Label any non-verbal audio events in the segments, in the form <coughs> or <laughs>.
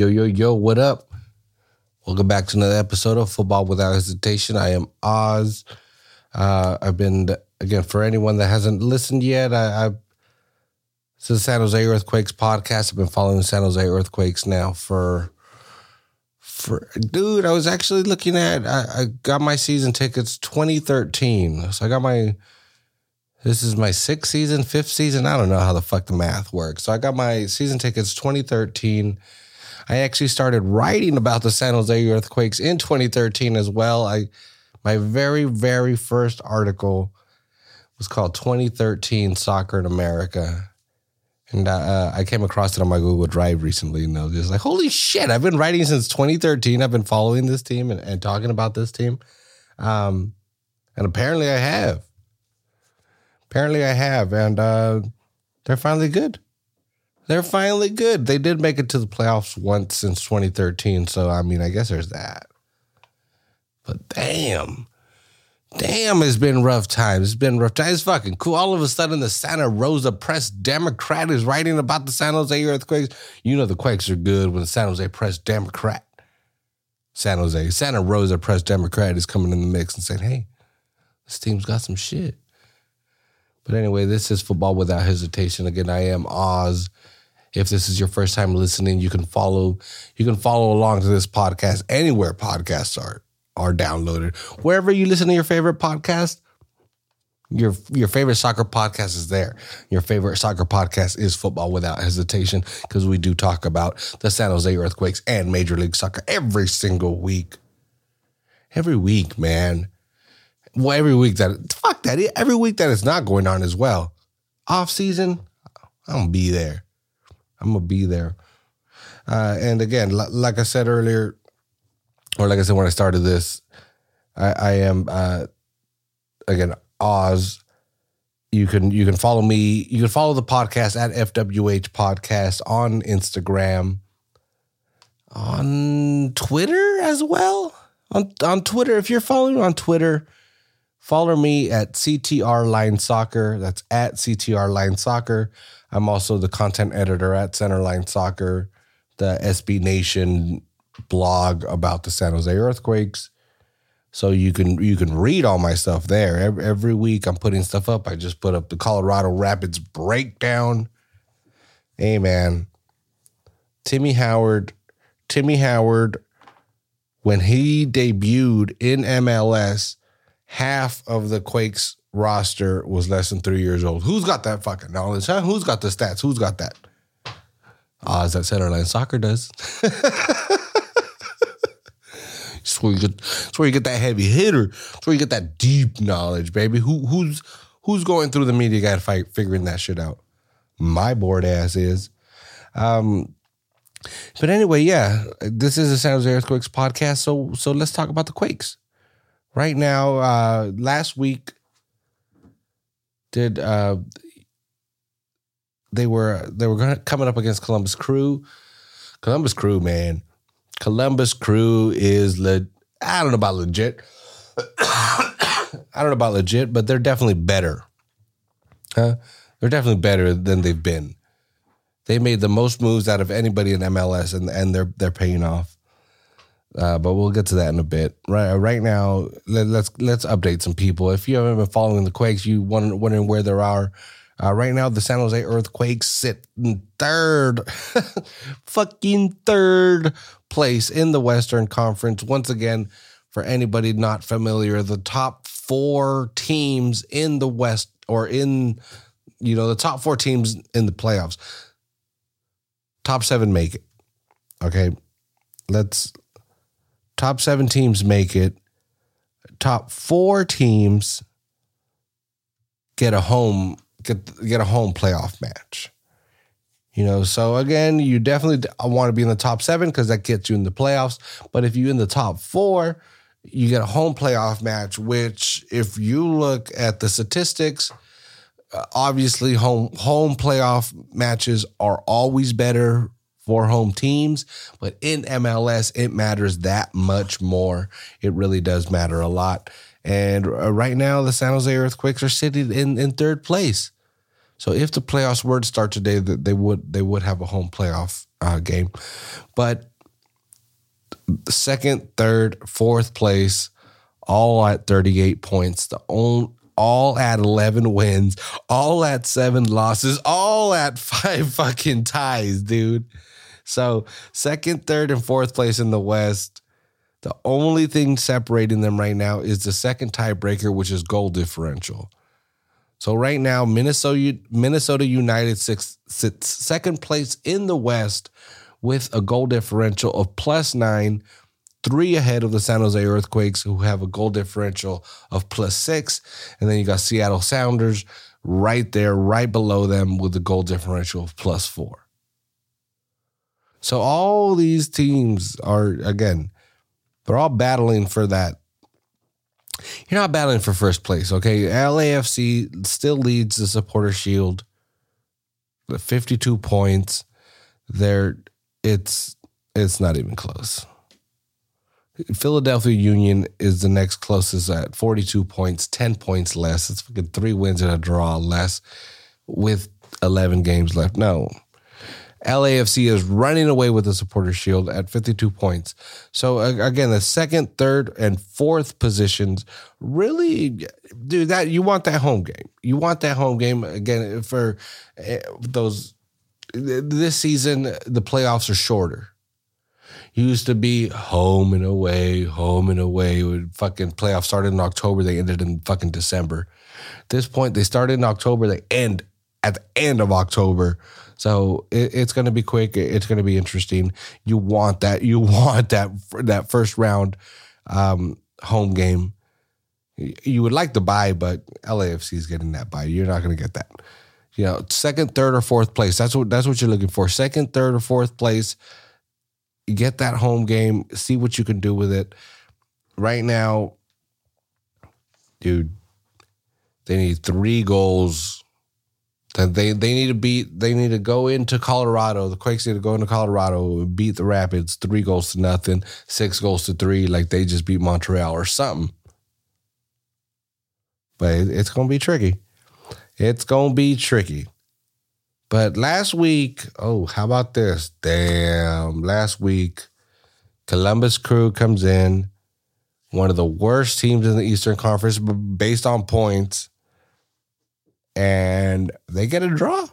Yo, yo, yo, what up? Welcome back to another episode of Football Without Hesitation. I am Oz. Uh, I've been, again, for anyone that hasn't listened yet, I, I the San Jose Earthquakes podcast. I've been following San Jose Earthquakes now for, for dude, I was actually looking at, I, I got my season tickets 2013. So I got my, this is my sixth season, fifth season. I don't know how the fuck the math works. So I got my season tickets 2013. I actually started writing about the San Jose Earthquakes in 2013 as well. I my very very first article was called 2013 Soccer in America. And uh, I came across it on my Google Drive recently, and I was just like, "Holy shit! I've been writing since 2013. I've been following this team and, and talking about this team, um, and apparently I have. Apparently I have, and uh, they're finally good. They're finally good. They did make it to the playoffs once since 2013, so I mean, I guess there's that. But damn, damn, it's been rough times. It's been rough times. It's fucking cool. All of a sudden, the Santa Rosa Press Democrat is writing about the San Jose earthquakes. You know the Quakes are good when the San Jose Press Democrat, San Jose, Santa Rosa Press Democrat is coming in the mix and saying, "Hey, this team's got some shit." But anyway, this is football without hesitation. Again, I am Oz. If this is your first time listening, you can follow you can follow along to this podcast anywhere podcasts are are downloaded. Wherever you listen to your favorite podcast, your your favorite soccer podcast is there. Your favorite soccer podcast is Football Without Hesitation because we do talk about the San Jose Earthquakes and Major League Soccer every single week. Every week, man. Well, every week that fuck that. Every week that it's not going on as well. Off season, I'm gonna be there. I'm gonna be there. Uh, and again, l- like I said earlier, or like I said when I started this, I, I am uh, again Oz. You can you can follow me. You can follow the podcast at FWH Podcast on Instagram, on Twitter as well. On on Twitter, if you're following on Twitter, follow me at CTR Line Soccer. That's at CTR Line Soccer. I'm also the content editor at Centerline Soccer, the SB Nation blog about the San Jose earthquakes. So you can you can read all my stuff there. Every, every week I'm putting stuff up. I just put up the Colorado Rapids breakdown. Hey man, Timmy Howard, Timmy Howard, when he debuted in MLS, half of the Quakes roster was less than three years old. Who's got that fucking knowledge? Huh? Who's got the stats? Who's got that? Oz at Centerline Soccer does. <laughs> That's where you get. Where you get that heavy hitter. That's where you get that deep knowledge, baby. Who who's who's going through the media guide fight figuring that shit out? My bored ass is. Um, but anyway, yeah, this is a San Jose Earthquakes podcast. So so let's talk about the Quakes. Right now, uh, last week did uh, they were they were gonna, coming up against Columbus Crew. Columbus Crew, man, Columbus Crew is le- I don't know about legit. <coughs> I don't know about legit, but they're definitely better. Huh? They're definitely better than they've been. They made the most moves out of anybody in MLS, and and they're they're paying off. Uh, but we'll get to that in a bit. Right, right now, let, us let's, let's update some people. If you haven't been following the Quakes, you wonder, wondering where they are. Uh, right now, the San Jose Earthquakes sit in third, <laughs> fucking third place in the Western Conference. Once again, for anybody not familiar, the top four teams in the West or in, you know, the top four teams in the playoffs, top seven make it. Okay. Let's, top seven teams make it. Top four teams get a home get get a home playoff match. You know, so again, you definitely want to be in the top seven because that gets you in the playoffs. But if you're in the top four, you get a home playoff match. Which, if you look at the statistics, uh, obviously home home playoff matches are always better for home teams, but in MLS, it matters that much more. It really does matter a lot. And uh, right now, the San Jose Earthquakes are sitting in, in third place. So if the playoffs were to start today, that they would they would have a home playoff uh, game. But second, third, fourth place, all at 38 points. The only all at 11 wins, all at seven losses, all at <laughs> five fucking ties, dude. So, second, third, and fourth place in the West. The only thing separating them right now is the second tiebreaker, which is goal differential. So right now, Minnesota Minnesota United six, sits second place in the West with a goal differential of plus nine, three ahead of the San Jose Earthquakes, who have a goal differential of plus six. And then you got Seattle Sounders right there, right below them with a goal differential of plus four. So all these teams are, again, they're all battling for that. You're not battling for first place, okay? LAFC still leads the supporter shield. The 52 points. They're it's it's not even close. Philadelphia Union is the next closest at 42 points, 10 points less. It's fucking three wins and a draw less with 11 games left. No. LAFC is running away with the supporter shield at 52 points. So again, the second, third, and fourth positions really do that. You want that home game. You want that home game again for eh, those. This season, the playoffs are shorter used to be home and away, home and away. Would fucking playoffs started in October, they ended in fucking December. At this point, they started in October, they end at the end of October. So it, it's going to be quick. It's going to be interesting. You want that. You <laughs> want that that first round um, home game. You would like to buy, but LAFC is getting that buy. You're not going to get that. You know, second, third, or fourth place. That's what that's what you're looking for. Second, third, or fourth place get that home game, see what you can do with it. Right now, dude, they need three goals. That they they need to beat. They need to go into Colorado. The Quakes need to go into Colorado and beat the Rapids three goals to nothing, six goals to three, like they just beat Montreal or something. But it's gonna be tricky. It's gonna be tricky. But last week, oh, how about this? Damn, last week, Columbus Crew comes in, one of the worst teams in the Eastern Conference based on points, and they get a draw.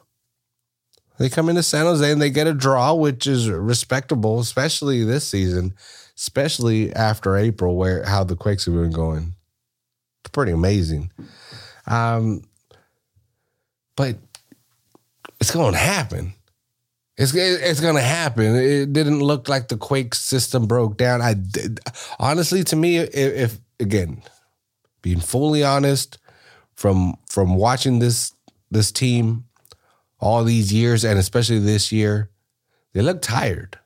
They come into San Jose and they get a draw, which is respectable, especially this season, especially after April, where how the Quakes have been going. It's pretty amazing. Um, but it's going to happen. It's it's going to happen. It didn't look like the Quake system broke down. I did, honestly, to me, if, if again, being fully honest, from from watching this this team all these years and especially this year, they look tired.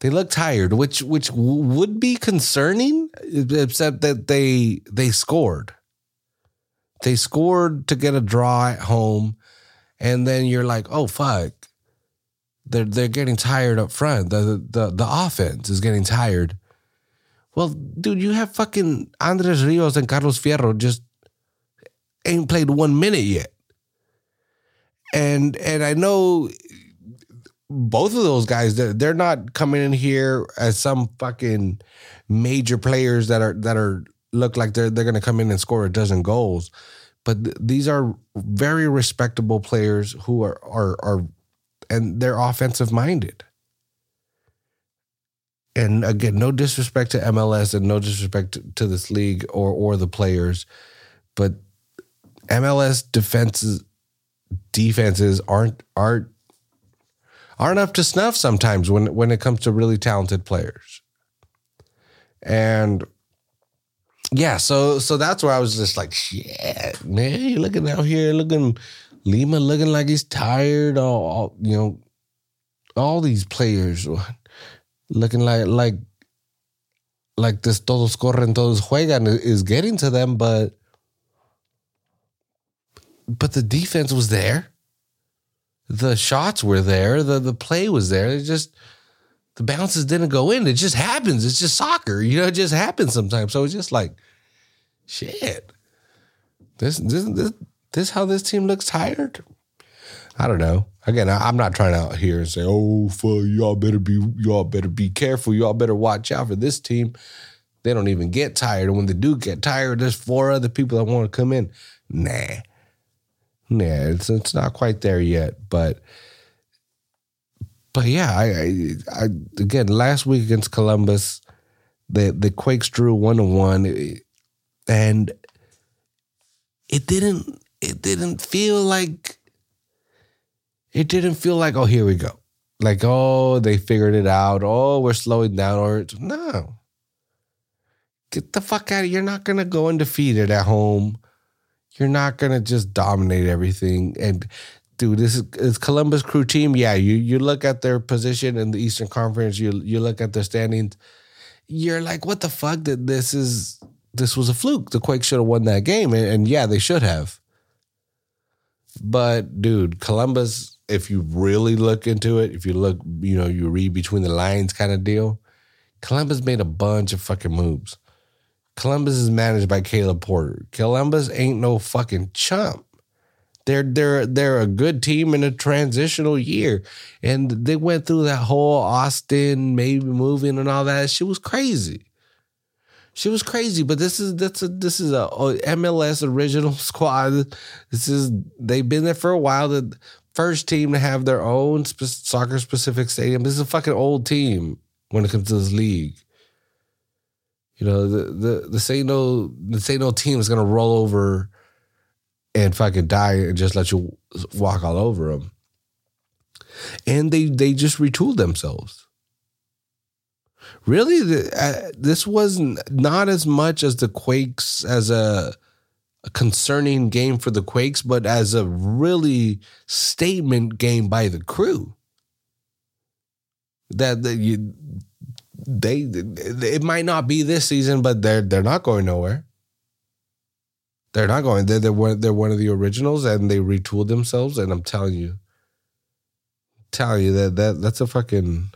They look tired, which which would be concerning, except that they they scored. They scored to get a draw at home and then you're like, oh fuck, they're they're getting tired up front. The the the offense is getting tired. Well, dude, you have fucking Andres Rios and Carlos Fierro just ain't played one minute yet. And and I know both of those guys they're, they're not coming in here as some fucking major players that are that are look like they're they're gonna come in and score a dozen goals but th- these are very respectable players who are are are and they're offensive minded. And again, no disrespect to MLS and no disrespect to, to this league or or the players, but MLS defenses defenses aren't aren't aren't up to snuff sometimes when when it comes to really talented players. And yeah, so so that's where I was just like, shit, man, you looking out here, looking Lima looking like he's tired. All, all you know, all these players <laughs> looking like like like this todos corren, todos juegan is getting to them, but but the defense was there. The shots were there. The the play was there. It just the bounces didn't go in. It just happens. It's just soccer. You know, it just happens sometimes. So it's just like, shit. This this this, this how this team looks tired. I don't know. Again, I, am not trying out here and say, "Oh, fuck, y'all better be y'all better be careful. Y'all better watch out for this team." They don't even get tired, and when they do get tired, there's four other people that want to come in. Nah, nah, it's it's not quite there yet, but but yeah, I, I, I again last week against Columbus, the the Quakes drew one to one, and it didn't it didn't feel like it didn't feel like oh here we go, like oh they figured it out, oh we're slowing down, or no, get the fuck out of you're not gonna go undefeated at home. You're not gonna just dominate everything and dude, this is, is Columbus Crew team. Yeah, you you look at their position in the Eastern Conference. You you look at their standings. You're like, what the fuck? That this is this was a fluke. The Quakes should have won that game, and, and yeah, they should have. But dude, Columbus. If you really look into it, if you look, you know, you read between the lines, kind of deal. Columbus made a bunch of fucking moves. Columbus is managed by Caleb Porter. Columbus ain't no fucking chump. They're they're they're a good team in a transitional year, and they went through that whole Austin maybe moving and all that. She was crazy. She was crazy, but this is that's a this is a, MLS original <laughs> squad. This is they've been there for a while. The first team to have their own soccer specific stadium. This is a fucking old team when it comes to this league. You know the the the say no the say no team is gonna roll over and fucking die and just let you walk all over them. And they they just retooled themselves. Really, the, uh, this was not as much as the Quakes as a, a concerning game for the Quakes, but as a really statement game by the crew. That, that you they it might not be this season, but they're they're not going nowhere. They're not going. They're they're one, they're one of the originals, and they retooled themselves. And I'm telling you, telling you that that that's a fucking.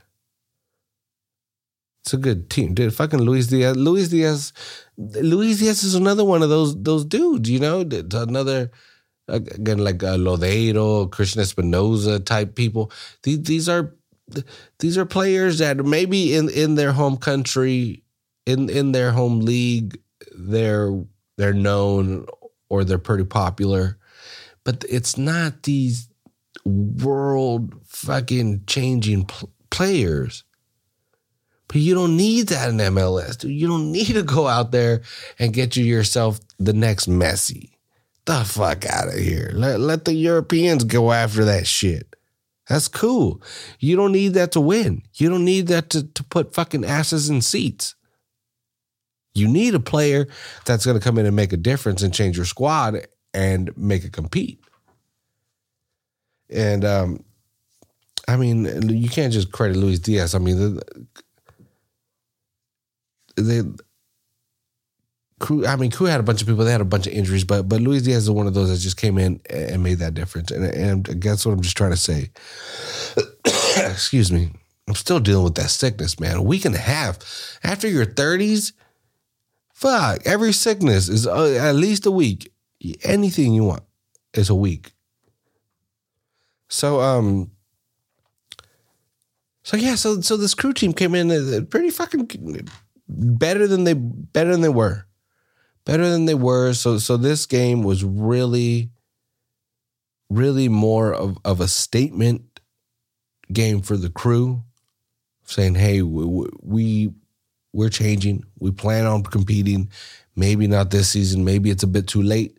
It's a good team, dude. Fucking Luis Diaz. Luis Diaz. Luis Diaz is another one of those those dudes. You know, another again like uh, Lodeiro, Cristian Espinoza type people. These these are these are players that maybe in in their home country, in in their home league, they're they're known or they're pretty popular, but it's not these world fucking changing pl- players. But you don't need that in MLS, dude. You don't need to go out there and get you yourself the next Messi. The fuck out of here. Let, let the Europeans go after that shit. That's cool. You don't need that to win. You don't need that to, to put fucking asses in seats. You need a player that's going to come in and make a difference and change your squad and make it compete. And um, I mean, you can't just credit Luis Diaz. I mean, the, the I mean, crew had a bunch of people. They had a bunch of injuries, but but Luis Diaz is one of those that just came in and made that difference. And and that's what I'm just trying to say. <coughs> Excuse me. I'm still dealing with that sickness, man. A week and a half after your 30s Fuck, every sickness is uh, at least a week. Anything you want is a week. So um so yeah, so so this crew team came in uh, pretty fucking better than they better than they were. Better than they were. So so this game was really really more of, of a statement game for the crew saying, "Hey, we, we we're changing. We plan on competing. Maybe not this season. Maybe it's a bit too late.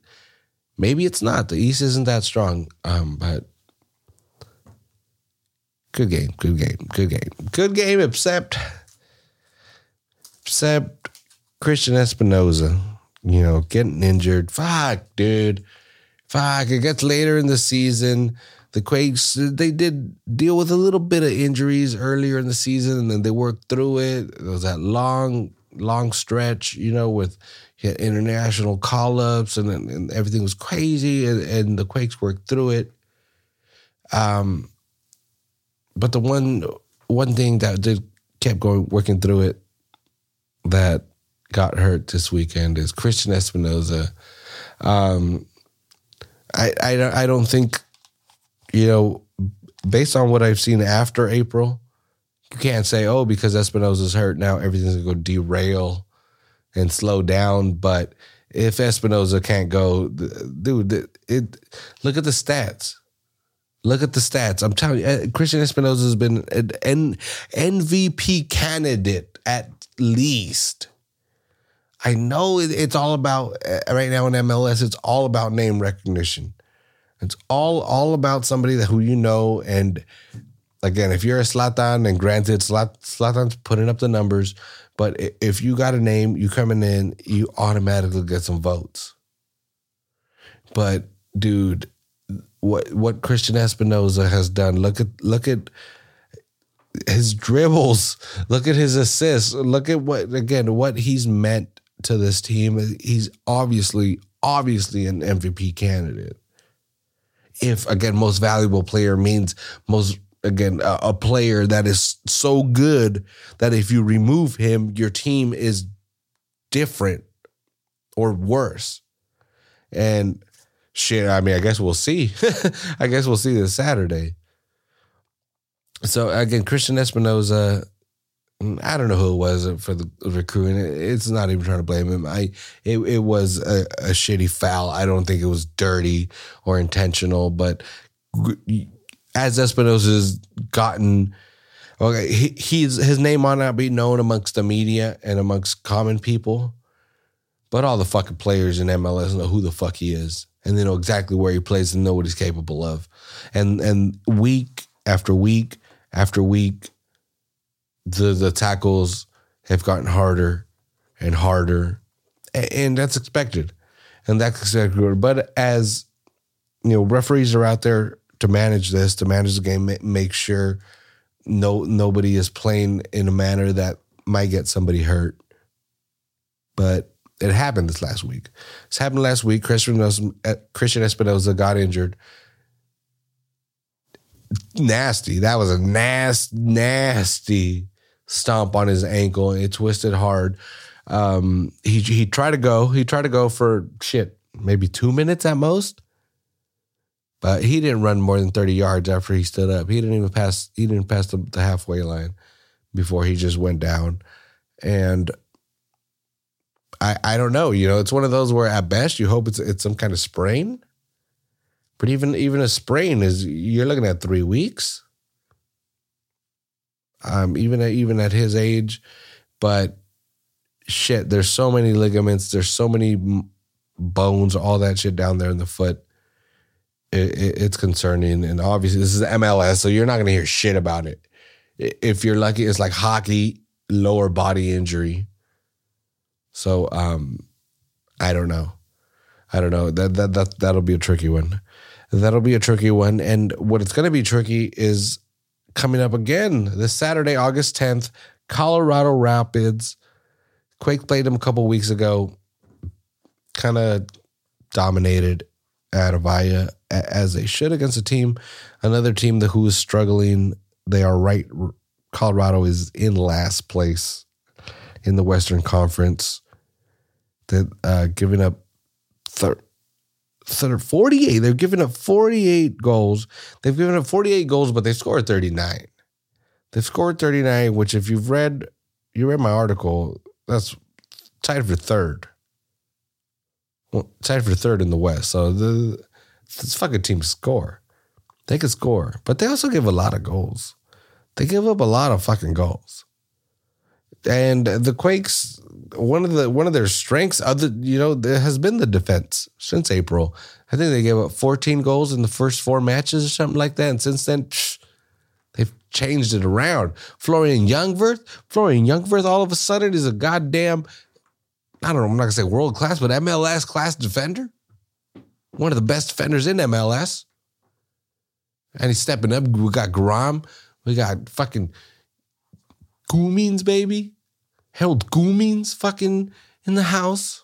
Maybe it's not. The East isn't that strong. Um, but good game, good game, good game, good game. Except, except Cristian Espinoza, you know, getting injured. Fuck, dude. Fuck. It gets later in the season the Quakes, they did deal with a little bit of injuries earlier in the season, and then they worked through it. There was that long, long stretch, you know, with international call ups, and, and, everything was crazy, and, and, the Quakes worked through it. Um, but the one one thing that did kept going working through it that got hurt this weekend is Cristian Espinoza. Um, I I don't I don't think you know, based on what I've seen after April, you can't say, oh, because Espinoza's hurt now, everything's gonna go derail and slow down. But if Espinoza can't go, dude, it look at the stats. Look at the stats. I'm telling you, uh, Christian Espinoza has been an MVP candidate at least. I know it's all about uh, right now in MLS. It's all about name recognition. It's all all about somebody that who you know. And again, if you're a Zlatan, and granted, Zlatan's putting up the numbers, but if you got a name, you coming in, you automatically get some votes. But dude, what what Cristian Espinoza has done, look at look at his dribbles, look at his assists, look at what again what he's meant to this team. He's obviously obviously an MVP candidate. If again most valuable player means most again a, a player that is so good that if you remove him, your team is different or worse. And shit, I mean, I guess we'll see. <laughs> I guess we'll see this Saturday. So again, Cristian Espinoza, I don't know who it was for the recruiting. It's not even trying to blame him. I it, it was a, a shitty foul. I don't think it was dirty or intentional, but as Espinoza's gotten okay, he, he's his name might not be known amongst the media and amongst common people, but all the fucking players in MLS know who the fuck he is, and they know exactly where he plays and know what he's capable of, and and week after week after week, the the tackles have gotten harder and harder, and, and that's expected, and that's expected. But as you know, referees are out there to manage this, to manage the game, make sure no nobody is playing in a manner that might get somebody hurt. But it happened this last week. This happened last week. Cristian uh, Cristian Espinoza got injured. Nasty. That was a nasty, nasty stomp on his ankle. and It twisted hard. Um, he he tried to go. He tried to go for shit, maybe two minutes at most. But he didn't run more than 30 yards after he stood up. He didn't even pass, he didn't pass the, the halfway line before he just went down. And I I don't know. You know, it's one of those where at best you hope it's it's some kind of sprain. But even even a sprain is you're looking at three weeks. Um, even at even at his age, but shit, there's so many ligaments, there's so many bones, all that shit down there in the foot it, it, it's concerning. And obviously, this is MLS, so you're not to hear shit about it. If you're lucky, it's like hockey, lower body injury. So, um, I don't know. I don't know. That that that that'll be a tricky one. That'll be a tricky one. And what it's to be tricky is coming up again this Saturday, August 10th, Colorado Rapids. Quake played them a couple weeks ago. Kind of dominated Avaya as they should against a team, another team that who is struggling. They are right. Colorado is in last place in the Western Conference. That uh, giving up thir- 48. They've given up 48 goals. They've given up 48 goals, but they scored 39. They've scored 39, which if you've read, you read my article, that's tied for third Well, tied for third in the West. So the this fucking team score. They can score, but they also give a lot of goals. They give up a lot of fucking goals. And the Quakes, one of the one of their strengths, other you know, there has been the defense since April. I think they gave up 14 goals in the first four matches or something like that. And since then, they've changed it around. Florian Jungwirth, Florian Jungwirth, all of a sudden is a goddamn I don't know, I'm not gonna say world class, but MLS class defender. One of the best defenders in MLS. And he's stepping up. We got Guram. We got fucking Cummings, baby. Harold Cummings fucking in the house.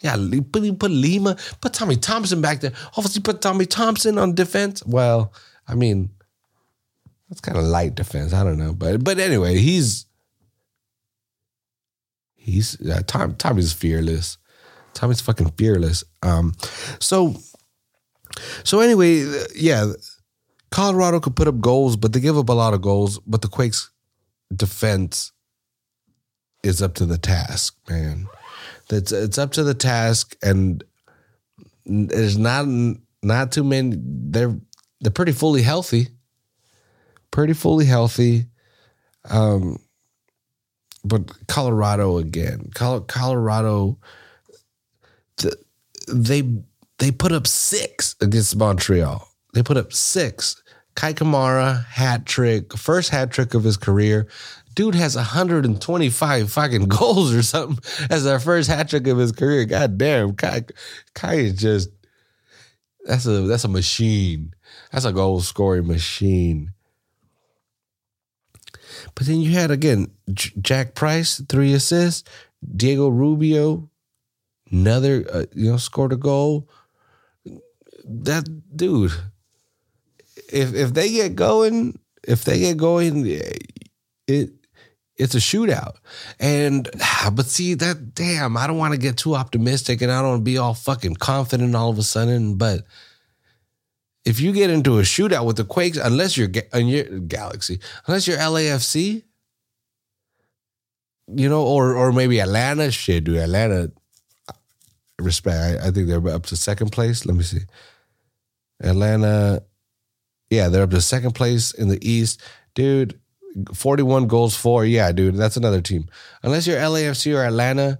Yeah, put, put Lima, put Tommy Thompson back there. Obviously, put Tommy Thompson on defense. Well, I mean, that's kind of light defense. I don't know, but but anyway, he's He's uh, Tom. Tommy's fearless. Tommy's fucking fearless. Um, so So anyway, yeah, Colorado could put up goals, but they give up a lot of goals. But the Quakes' defense is up to the task, man. It's it's up to the task, and there's not not too many. They're they're pretty fully healthy, pretty fully healthy. Um, but Colorado again, Colorado, they they put up six against Montreal. They put up six. Kei Kamara hat trick, first hat trick of his career. Dude has 125 fucking <laughs> goals or something as our first hat trick of his career. God damn, Kei, Kei is just that's a that's a machine. That's a goal scoring machine. But then you had again J- Jack Price three assists, Diego Rubio another uh, you know scored a goal. That dude, if if they get going, if they get going, it it's a shootout. And ah, but see that damn, I don't want to get too optimistic and I don't want to be all fucking confident all of a sudden. But if you get into a shootout with the Quakes, unless you're in uh, your Galaxy, unless you're LAFC, you know, or or maybe Atlanta, shit, dude, Atlanta. Respect. I, I think they're up to second place. Let me see. Atlanta, yeah, they're up to second place in the East, dude 41 goals for. Yeah, dude, that's another team. Unless you're LAFC or Atlanta,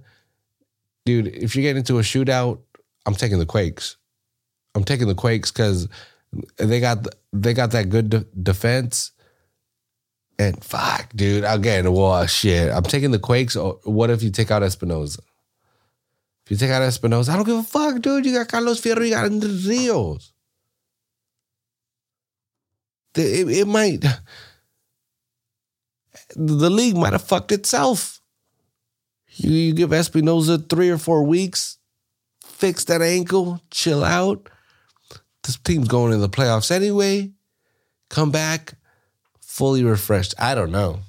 dude, if you get into a shootout, I'm taking the Quakes. I'm taking the Quakes because they got they got that good de- defense. And fuck, dude, again, well, shit. I'm taking the Quakes. What if you take out Espinoza? If you take out Espinoza, I don't give a fuck, dude. You got Carlos Fierro, you got Andres Rios. It, it might the league might have fucked itself. You, you give Espinoza three or four weeks, fix that ankle, chill out. This team's going in the playoffs anyway. Come back fully refreshed. I don't know.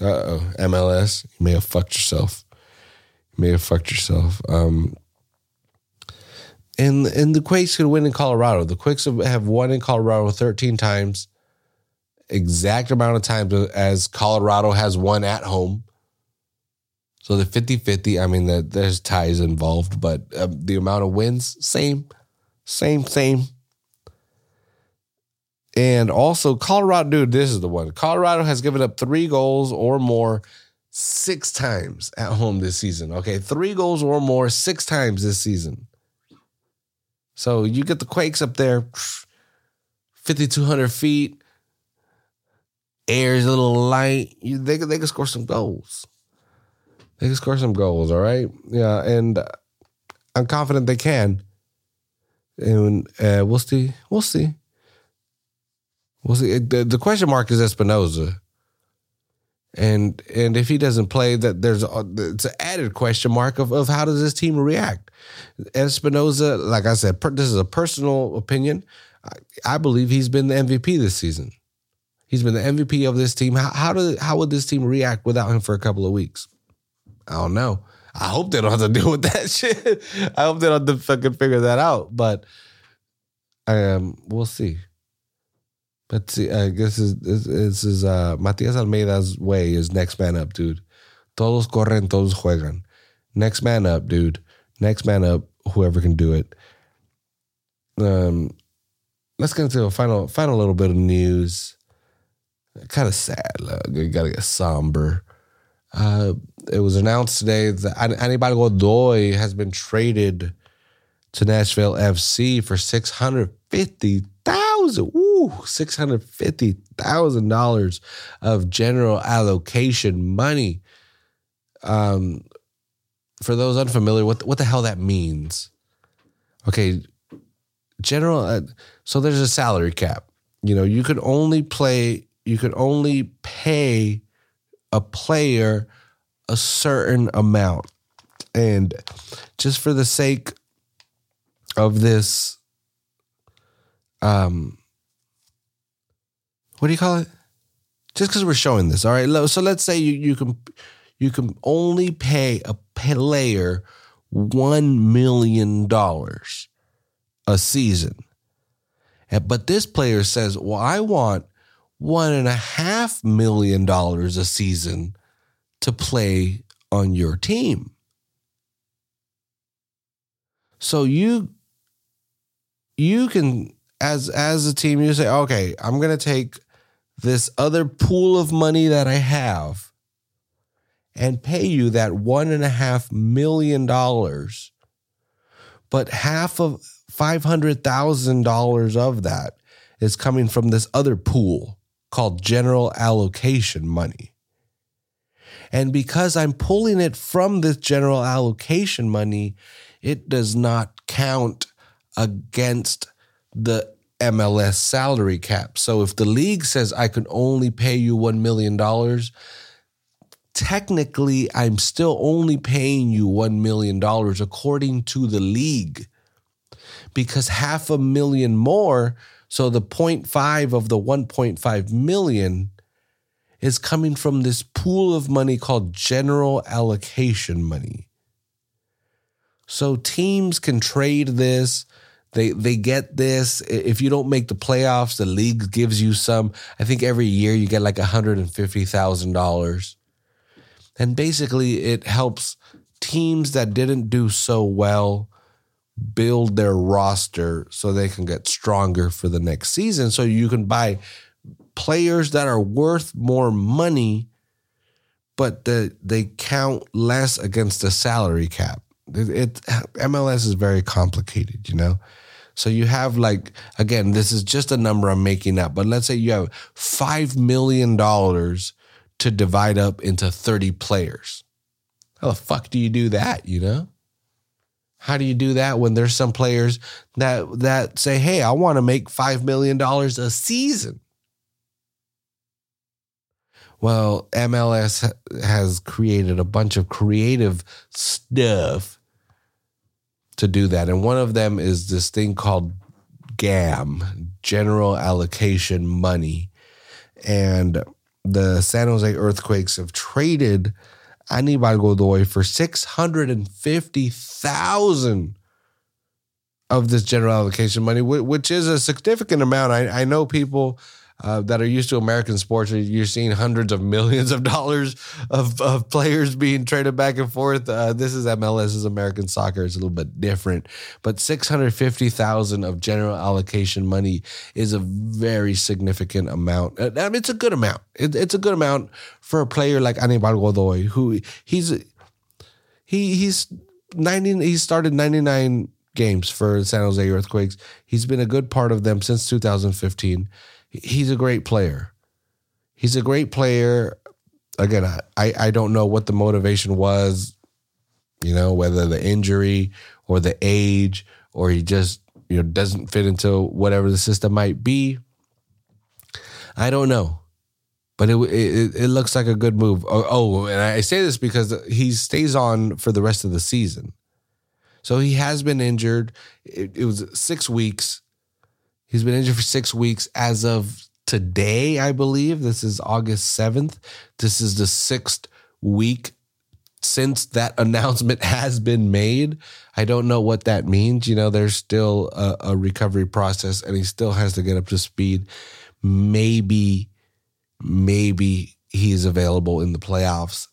Uh oh, MLS, you may have fucked yourself. You may have fucked yourself. Um, and and the Quakes could win in Colorado. The Quakes have won in Colorado 13 times exact amount of times as Colorado has won at home. So the 50 50, I mean, that there's ties involved, but uh, the amount of wins, same, same, same. And also, Colorado, dude, this is the one. Colorado has given up three goals or more six times at home this season. Okay, three goals or more six times this season. So you get the Quakes up there, <sniffs> 5,200 feet air is a little light, you, they they can score some goals. They can score some goals. All right, yeah, and I'm confident they can. And uh, we'll see. We'll see. We'll see. The, the question mark is Espinoza. And and if he doesn't play, that there's a, it's an added question mark of, of how does this team react. Espinoza, like I said, per, this is a personal opinion. I, I believe he's been the MVP this season. He's been the MVP of this team. How how did how would this team react without him for a couple of weeks? I don't know. I hope they don't have to <laughs> deal with that shit. I hope they don't have to fucking figure that out. But um, we'll see. But see, I guess this, this is uh, Matias Almeyda's way is next man up, dude. Todos corren, todos juegan. Next man up, dude. Next man up. Whoever can do it. Um, let's get into a final final little bit of news kind of sad. Look. You gotta get somber. Uh, it was announced today that Anibal Godoy has been traded to Nashville FC for six hundred fifty thousand. Ooh, six hundred fifty thousand dollars of general allocation money. Um, for those unfamiliar, what what the hell that means? Okay, general. Uh, so there's a salary cap. You know, you could only play you could only pay a player a certain amount. And just for the sake of this, um, what do you call it? Just because we're showing this, all right. So let's say you, you can you can only pay a player one million dollars. a season. But this player says, well, I want one and a half million dollars a season to play on your team. So you you can as as a team you say, okay, I'm gonna take this other pool of money that I have and pay you that one and a half million dollars, but half of five hundred thousand dollars of that is coming from this other pool called general allocation money. And because I'm pulling it from this general allocation money, it does not count against the MLS salary cap. So if the league says I can only pay you $1 million, technically I'm still only paying you $1 million according to the league because half a million more, so the 0.5 of the 1.5 million is coming from this pool of money called general allocation money. So teams can trade this. They they get this. If you don't make the playoffs, the league gives you some. I think every year you get like $150,000. And basically it helps teams that didn't do so well build their roster so they can get stronger for the next season so you can buy players that are worth more money, but the, they count less against the salary cap. It, it MLS is very complicated, you know. So you have like again, this is just a number I'm making up, but let's say you have five million dollars to divide up into 30 players. How the fuck do you do that, you know? How do you do that when there's some players that that say, "Hey, I want to make 5 million dollars a season." Well, MLS has created a bunch of creative stuff to do that. And one of them is this thing called GAM, General Allocation Money. And the San Jose Earthquakes have traded Anibal Godoy for 650,000 of this general allocation money, which is a significant amount. I, I know people uh, that are used to American sports, you're seeing hundreds of millions of dollars of, of players being traded back and forth. Uh, this is MLS, is American soccer. It's a little bit different, but 650,000 of general allocation money is a very significant amount. Uh, I mean, it's a good amount. It, it's a good amount for a player like Anibal Godoy, who he's he he's 90 he started 99 games for San Jose Earthquakes. He's been a good part of them since 2015 he's a great player. He's a great player. Again, I, I don't know what the motivation was, you know, whether the injury or the age or he just, you know, doesn't fit into whatever the system might be. I don't know. But it, it it looks like a good move. Oh, oh, and I say this because he stays on for the rest of the season. So he has been injured. It, it was six weeks. He's been injured for six weeks as of today, I believe. This is August 7th. This is the sixth week since that <laughs> announcement has been made. I don't know what that means. You know, there's still a, a recovery process and he still has to get up to speed. Maybe, maybe he's available in the playoffs.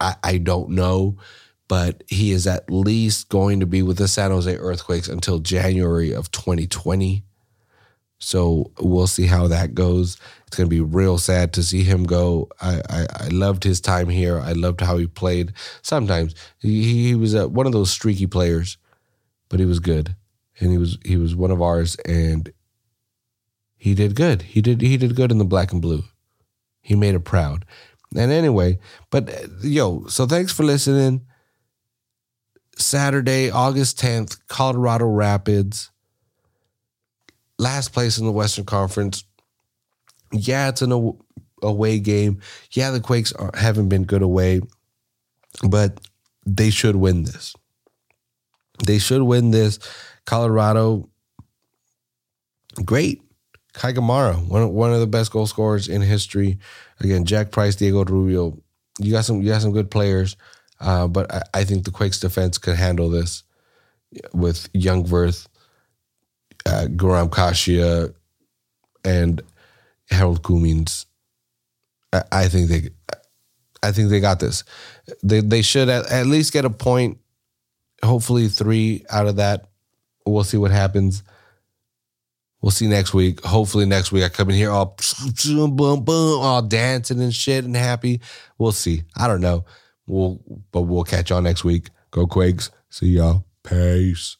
I, I don't know but he is at least going to be with the San Jose Earthquakes until January of 2020. So we'll see how that goes. It's going to be real sad to see him go. I, I, I loved his time here. I loved how he played. Sometimes he, he was a, one of those streaky players, but he was good, and he was he was one of ours, and he did good. He did he did good in the black and blue. He made it proud. And anyway, but yo, so thanks for listening. Saturday, August 10th, Colorado Rapids last place in the Western Conference. Yeah, it's an away game. Yeah, the Quakes haven't been good away, but they should win this. They should win this. Colorado, great. Kei Kamara, one one of the best goal scorers in history. Again, Jack Price, Diego Rubio. You got some you got some good players, uh, but I, I think the Quakes defense could handle this with Jungwirth uh, Guram Kashia, and Harold Cummings. I, I think they, I think they got this. They they should at, at least get a point. Hopefully, three out of that. We'll see what happens. We'll see next week. Hopefully next week I come in here all boom, boom, boom, all dancing and shit and happy. We'll see. I don't know. We'll but we'll catch y'all next week. Go Quakes. See y'all. Peace.